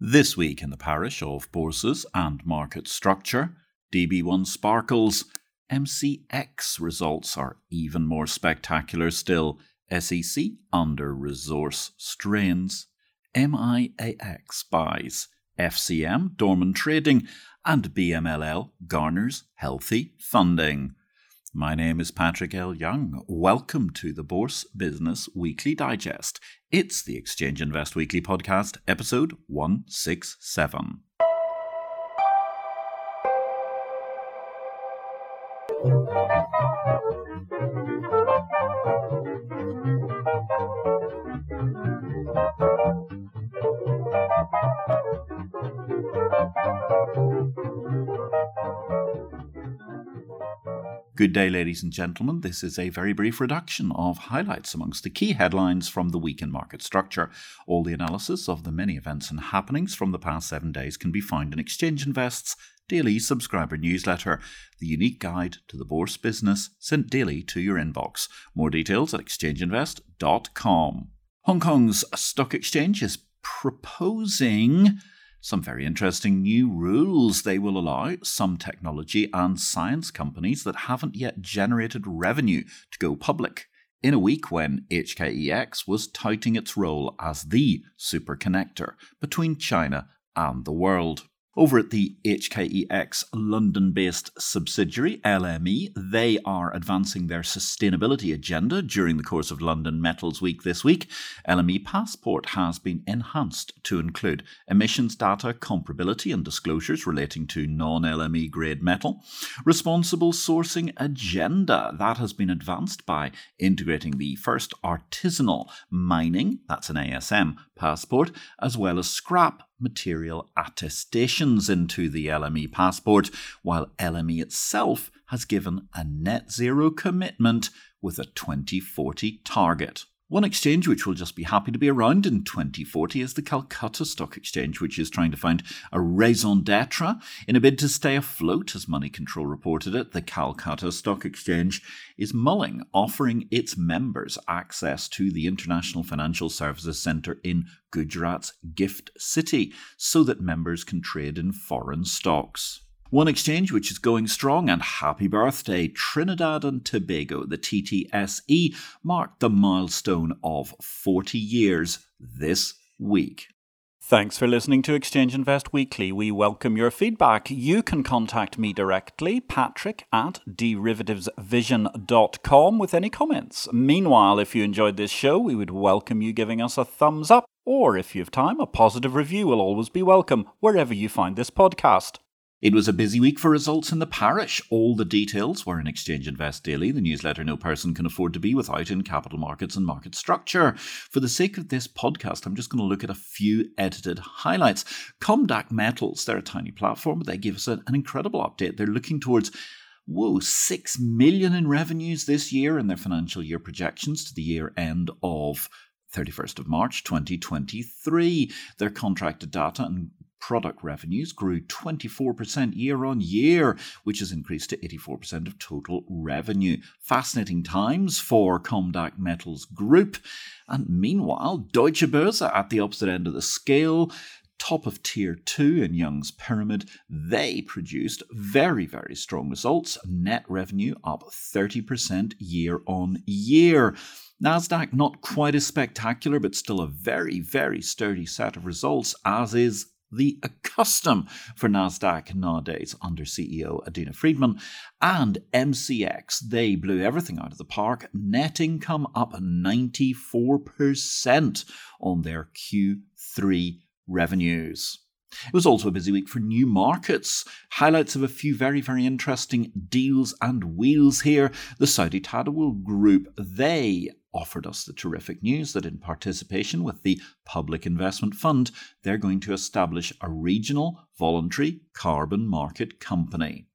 This week in the parish of Bourses and Market Structure, DB1 sparkles. MCX results are even more spectacular still. SEC under resource strains. MIAX buys. FCM Dorman Trading. And BMLL garners healthy funding. My name is Patrick L. Young. Welcome to the Bourse Business Weekly Digest. It's the Exchange Invest Weekly Podcast, episode 167. Good day, ladies and gentlemen. This is a very brief reduction of highlights amongst the key headlines from the week in market structure. All the analysis of the many events and happenings from the past seven days can be found in Exchange Invest's daily subscriber newsletter, the unique guide to the bourse business sent daily to your inbox. More details at exchangeinvest.com. Hong Kong's stock exchange is proposing some very interesting new rules they will allow some technology and science companies that haven't yet generated revenue to go public. In a week when HKEX was touting its role as the super connector between China and the world. Over at the HKEX London based subsidiary, LME, they are advancing their sustainability agenda during the course of London Metals Week this week. LME Passport has been enhanced to include emissions data comparability and disclosures relating to non LME grade metal. Responsible sourcing agenda that has been advanced by integrating the first artisanal mining, that's an ASM passport, as well as scrap material attestations into the LME passport, while LME itself has given a net zero commitment with a 2040 target. One exchange which will just be happy to be around in 2040 is the Calcutta Stock Exchange, which is trying to find a raison d'etre in a bid to stay afloat, as Money Control reported it. The Calcutta Stock Exchange is mulling offering its members access to the International Financial Services Centre in Gujarat's Gift City so that members can trade in foreign stocks. One exchange which is going strong and happy birthday, Trinidad and Tobago, the TTSE, marked the milestone of 40 years this week. Thanks for listening to Exchange Invest Weekly. We welcome your feedback. You can contact me directly, patrick at derivativesvision.com, with any comments. Meanwhile, if you enjoyed this show, we would welcome you giving us a thumbs up, or if you have time, a positive review will always be welcome wherever you find this podcast. It was a busy week for results in the parish. All the details were in Exchange Invest Daily, the newsletter no person can afford to be without in capital markets and market structure. For the sake of this podcast, I'm just going to look at a few edited highlights. Comdac Metals, they're a tiny platform, but they give us an, incredible update. They're looking towards whoa, 6 million in revenues this year in their financial year projections to the year end of 31st of March 2023. Their contracted data and product revenues grew 24% year on year, which has increased to 84% of total revenue. Fascinating times for Comdac Metals Group. And meanwhile, Deutsche Börse at the opposite end of the scale top of tier two in Young's Pyramid, they produced very, very strong results. Net revenue up 30% year on year. NASDAQ not quite as spectacular, but still a very, very sturdy set of results, as is the custom for NASDAQ nowadays under CEO Adena Friedman. And MCX, they blew everything out of the park. Net income up 94% on their Q3 revenues. It was also a busy week for new markets. Highlights of a few very, very interesting deals and wheels here. The Saudi Tadawul Group, they offered us the terrific news that in participation with the Public Investment Fund, they're going to establish a regional voluntary carbon market company.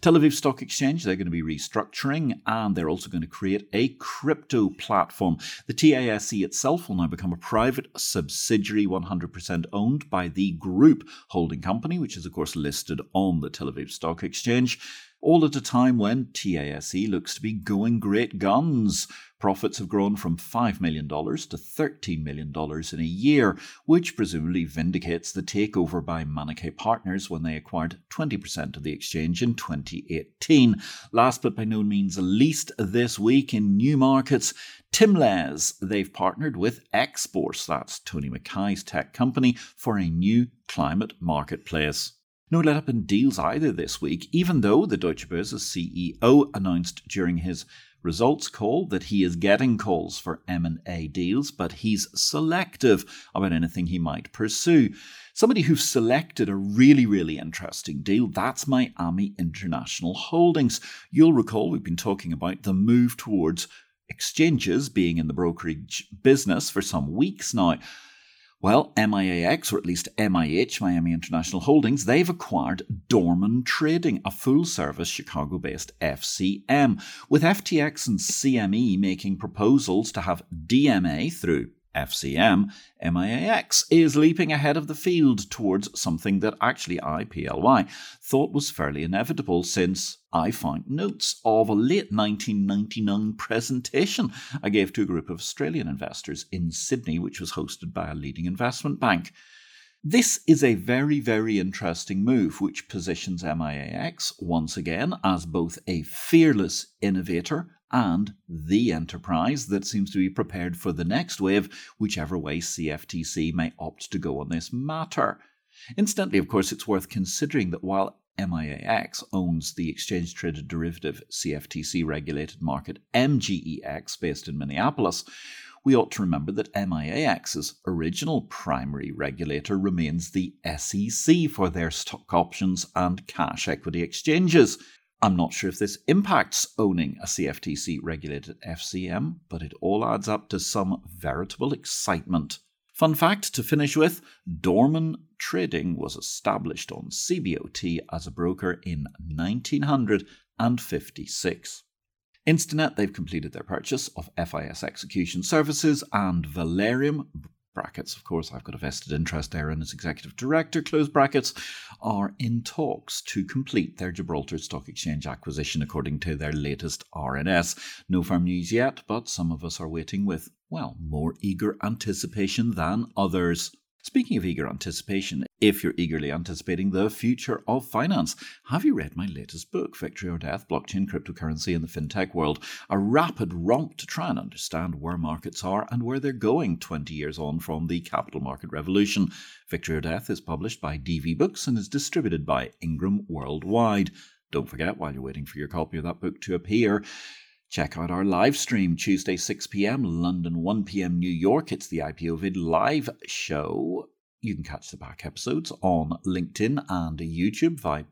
Tel Aviv Stock Exchange, they're going to be restructuring and they're also going to create a crypto platform. The TASE itself will now become a private subsidiary 100% owned by the group holding company, which is, of course, listed on the Tel Aviv Stock Exchange. All at a time when TASE looks to be going great guns. Profits have grown from $5 million to $13 million in a year, which presumably vindicates the takeover by Manikay Partners when they acquired 20% of the exchange in 2018. Last but by no means least, this week in new markets, Timlez, they've partnered with Xbourse, that's Tony Mackay's tech company, for a new climate marketplace. No let up in deals either this week, even though the Deutsche Börse's CEO announced during his results call that he is getting calls for M&A deals, but he's selective about anything he might pursue. Somebody who's selected a really, really interesting deal, that's Miami International Holdings. You'll recall we've been talking about the move towards exchanges being in the brokerage business for some weeks now. Well, MIAX, or at least MIH, Miami International Holdings, they've acquired Dorman Trading, a full service Chicago based FCM, with FTX and CME making proposals to have DMA through FCM, MIAX is leaping ahead of the field towards something that actually IPLY thought was fairly inevitable since I found notes of a late 1999 presentation I gave to a group of Australian investors in Sydney, which was hosted by a leading investment bank. This is a very, very interesting move, which positions MIAX once again as both a fearless innovator and the enterprise that seems to be prepared for the next wave, whichever way CFTC may opt to go on this matter. Incidentally, of course, it's worth considering that while MIAX owns the exchange traded derivative CFTC regulated market MGEX based in Minneapolis, we ought to remember that MIAX's original primary regulator remains the SEC for their stock options and cash equity exchanges, I'm not sure if this impacts owning a CFTC regulated FCM, but it all adds up to some veritable excitement. Fun fact to finish with Dorman Trading was established on CBOT as a broker in 1956. Instinet, they've completed their purchase of FIS Execution Services and Valereum, brackets, of course, I've got a vested interest there in as executive director, close brackets, are in talks to complete their Gibraltar Stock Exchange acquisition according to their latest RNS. No firm news yet, but some of us are waiting with, well, more eager anticipation than others. Speaking of eager anticipation, if you're eagerly anticipating the future of finance, have you read my latest book, Victory or Death Blockchain, Cryptocurrency, and the FinTech World? A rapid romp to try and understand where markets are and where they're going 20 years on from the capital market revolution. Victory or Death is published by DV Books and is distributed by Ingram Worldwide. Don't forget, while you're waiting for your copy of that book to appear, Check out our live stream Tuesday 6 p.m. London 1 p.m. New York. It's the IPO Vid live show. You can catch the back episodes on LinkedIn and YouTube via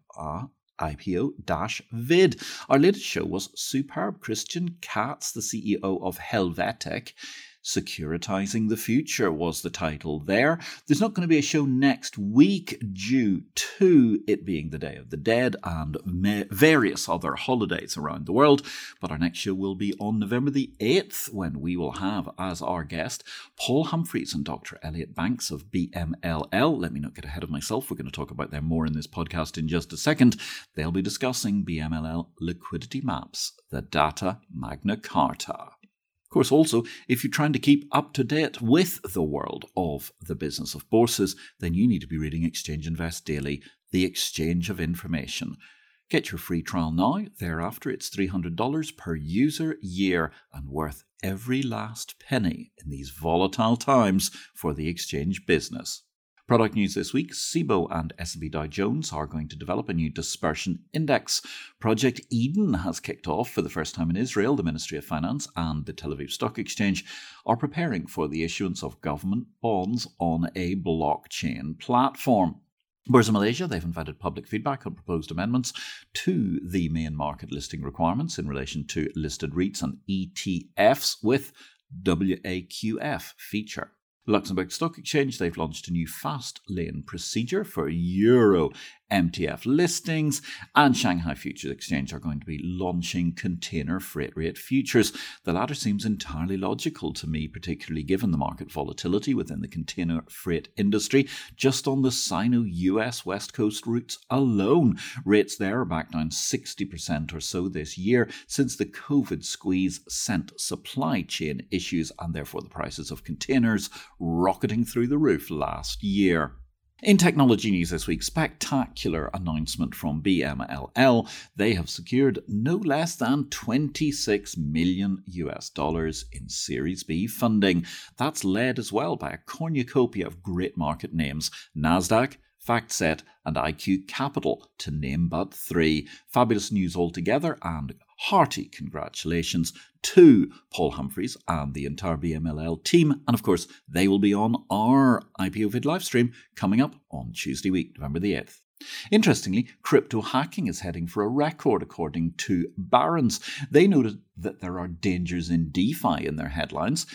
IPO vid. Our latest show was superb. Christian Katz, the CEO of Helvetic, Securitizing the Future was the title there. There's not going to be a show next week due to it being the Day of the Dead and various other holidays around the world, but our next show will be on November the 8th when we will have as our guest Paul Humphreys and Dr. Elliot Banks of BMLL. Let me not get ahead of myself. We're going to talk about them more in this podcast in just a second. They'll be discussing BMLL liquidity maps, the data Magna Carta. Of course, also, if you're trying to keep up to date with the world of the business of bourses, then you need to be reading Exchange Invest Daily, the exchange of information. Get your free trial now. Thereafter, it's $300 per user year and worth every last penny in these volatile times for the exchange business. Product news this week Cboe and S&P Dow Jones are going to develop a new dispersion index. Project Eden has kicked off for the first time in Israel. The Ministry of Finance and the Tel Aviv Stock Exchange are preparing for the issuance of government bonds on a blockchain platform. Bursa Malaysia, they've invited public feedback on proposed amendments to the main market listing requirements in relation to listed REITs and ETFs with WAQF feature. Luxembourg Stock Exchange, they've launched a new fast lane procedure for Euro MTF listings, and Shanghai Futures Exchange are going to be launching container freight rate futures. The latter seems entirely logical to me, particularly given the market volatility within the container freight industry. Just on the Sino US West Coast routes alone, rates there are back down 60% or so this year since the COVID squeeze sent supply chain issues and therefore the prices of containers rocketing through the roof last year. In technology news this week, spectacular announcement from BMLL. They have secured no less than 26 million US dollars in Series B funding. That's led as well by a cornucopia of great market names Nasdaq, FactSet, and IQ Capital, to name but three. Fabulous news altogether, and hearty congratulations to Paul Humphreys and the entire BMLL team. And of course, they will be on our IPO vid live stream coming up on Tuesday week, November the 8th. Interestingly, crypto hacking is heading for a record, according to Barron's. They noted that there are dangers in DeFi in their headlines.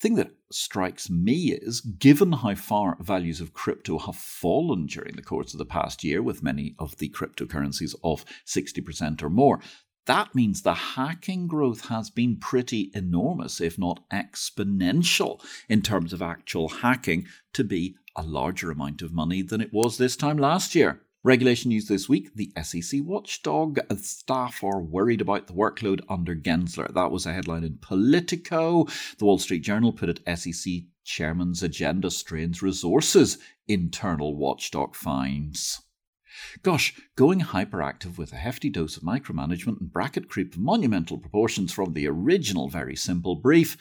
Thing that strikes me is given how far values of crypto have fallen during the course of the past year, with many of the cryptocurrencies off 60% or more, that means the hacking growth has been pretty enormous, if not exponential, in terms of actual hacking to be a larger amount of money than it was this time last year. Regulation news this week the SEC watchdog staff are worried about the workload under Gensler. That was a headline in Politico. The Wall Street Journal put it SEC chairman's agenda strains resources, internal watchdog finds. Gosh, going hyperactive with a hefty dose of micromanagement and bracket creep of monumental proportions from the original very simple brief,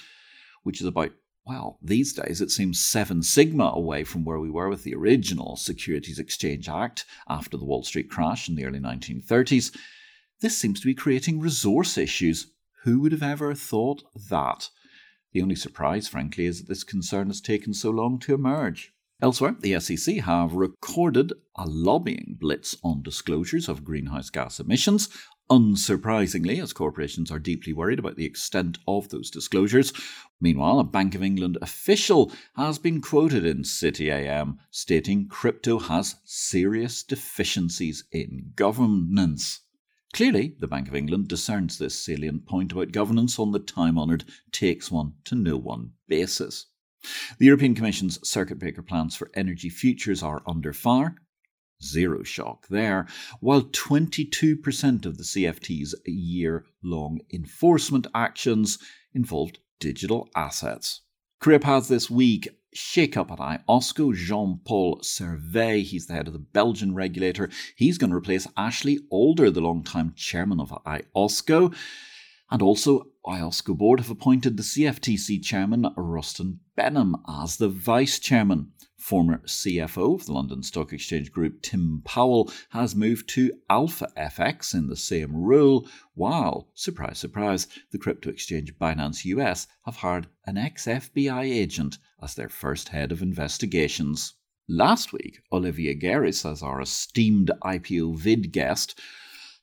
which is about, well, these days it seems seven sigma away from where we were with the original Securities Exchange Act after the Wall Street crash in the early 1930s. This seems to be creating resource issues. Who would have ever thought that? The only surprise, frankly, is that this concern has taken so long to emerge. Elsewhere, the SEC have recorded a lobbying blitz on disclosures of greenhouse gas emissions, unsurprisingly, as corporations are deeply worried about the extent of those disclosures. Meanwhile, a Bank of England official has been quoted in City AM stating crypto has serious deficiencies in governance. Clearly, the Bank of England discerns this salient point about governance on the time honoured takes one to know one basis. The European Commission's circuit breaker plans for energy futures are under fire. Zero shock there. While 22% of the CFT's year long enforcement actions involved digital assets. Career paths this week shake up at IOSCO. Jean Paul Servais, he's the head of the Belgian regulator. He's going to replace Ashley Alder, the long-time chairman of IOSCO. And also, IOSCO board have appointed the CFTC chairman, Rostin Behnam, as the vice chairman. Former CFO of the London Stock Exchange Group, Tim Powell, has moved to Alpha FX in the same role, while, surprise, surprise, the crypto exchange Binance US have hired an ex FBI agent as their first head of investigations. Last week, Olivier Guéris, as our esteemed IPO vid guest,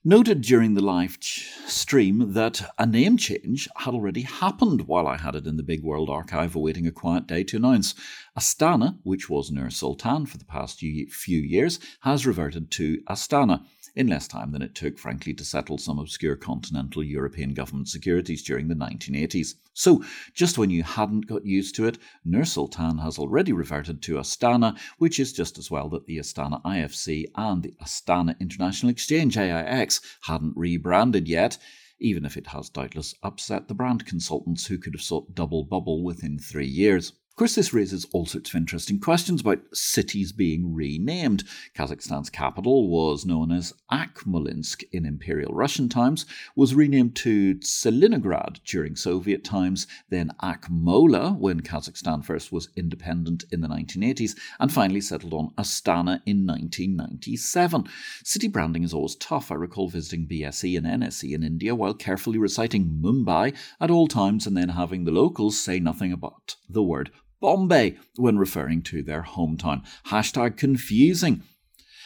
noted during the live ch- stream that a name change had already happened while I had it in the Big World Archive awaiting a quiet day to announce. Astana, which was Nur Sultan for the past few years, has reverted to Astana in less time than it took, frankly, to settle some obscure continental European government securities during the 1980s. So, just when you hadn't got used to it, Nur Sultan has already reverted to Astana, which is just as well that the Astana IFC and the Astana International Exchange AIX hadn't rebranded yet even if it has doubtless upset the brand consultants who could have sought double bubble within three years. Of course, this raises all sorts of interesting questions about cities being renamed. Kazakhstan's capital was known as Akmolinsk in Imperial Russian times, was renamed to Tselinograd during Soviet times, then Akmola when Kazakhstan first was independent in the 1980s, and finally settled on Astana in 1997. City branding is always tough. I recall visiting BSE and NSE in India while carefully reciting Mumbai at all times and then having the locals say nothing about the word Bombay when referring to their hometown. Hashtag confusing.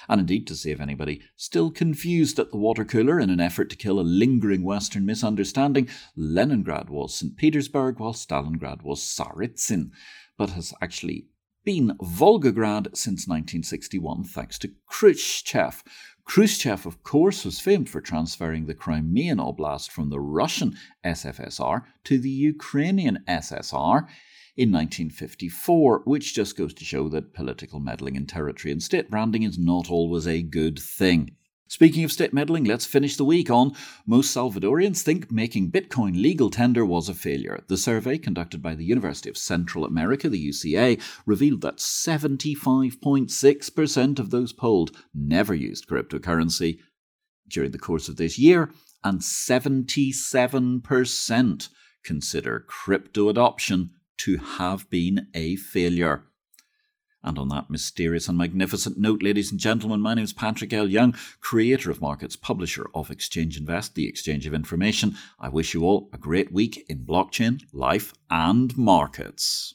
And indeed, to save anybody still confused at the water cooler in an effort to kill a lingering Western misunderstanding, Leningrad was St. Petersburg while Stalingrad was Tsaritsyn, but has actually been Volgograd since 1961 thanks to Khrushchev. Khrushchev, of course, was famed for transferring the Crimean Oblast from the Russian SFSR to the Ukrainian SSR in 1954, which just goes to show that political meddling in territory and state branding is not always a good thing. Speaking of state meddling, let's finish the week on Most Salvadorians think making Bitcoin legal tender was a failure. The survey conducted by the University of Central America, the UCA, revealed that 75.6% of those polled never used cryptocurrency during the course of this year, and 77% consider crypto adoption to have been a failure. And on that mysterious and magnificent note, ladies and gentlemen, my name is Patrick L. Young, creator of Markets, publisher of Exchange Invest, the exchange of information. I wish you all a great week in blockchain, life, and markets.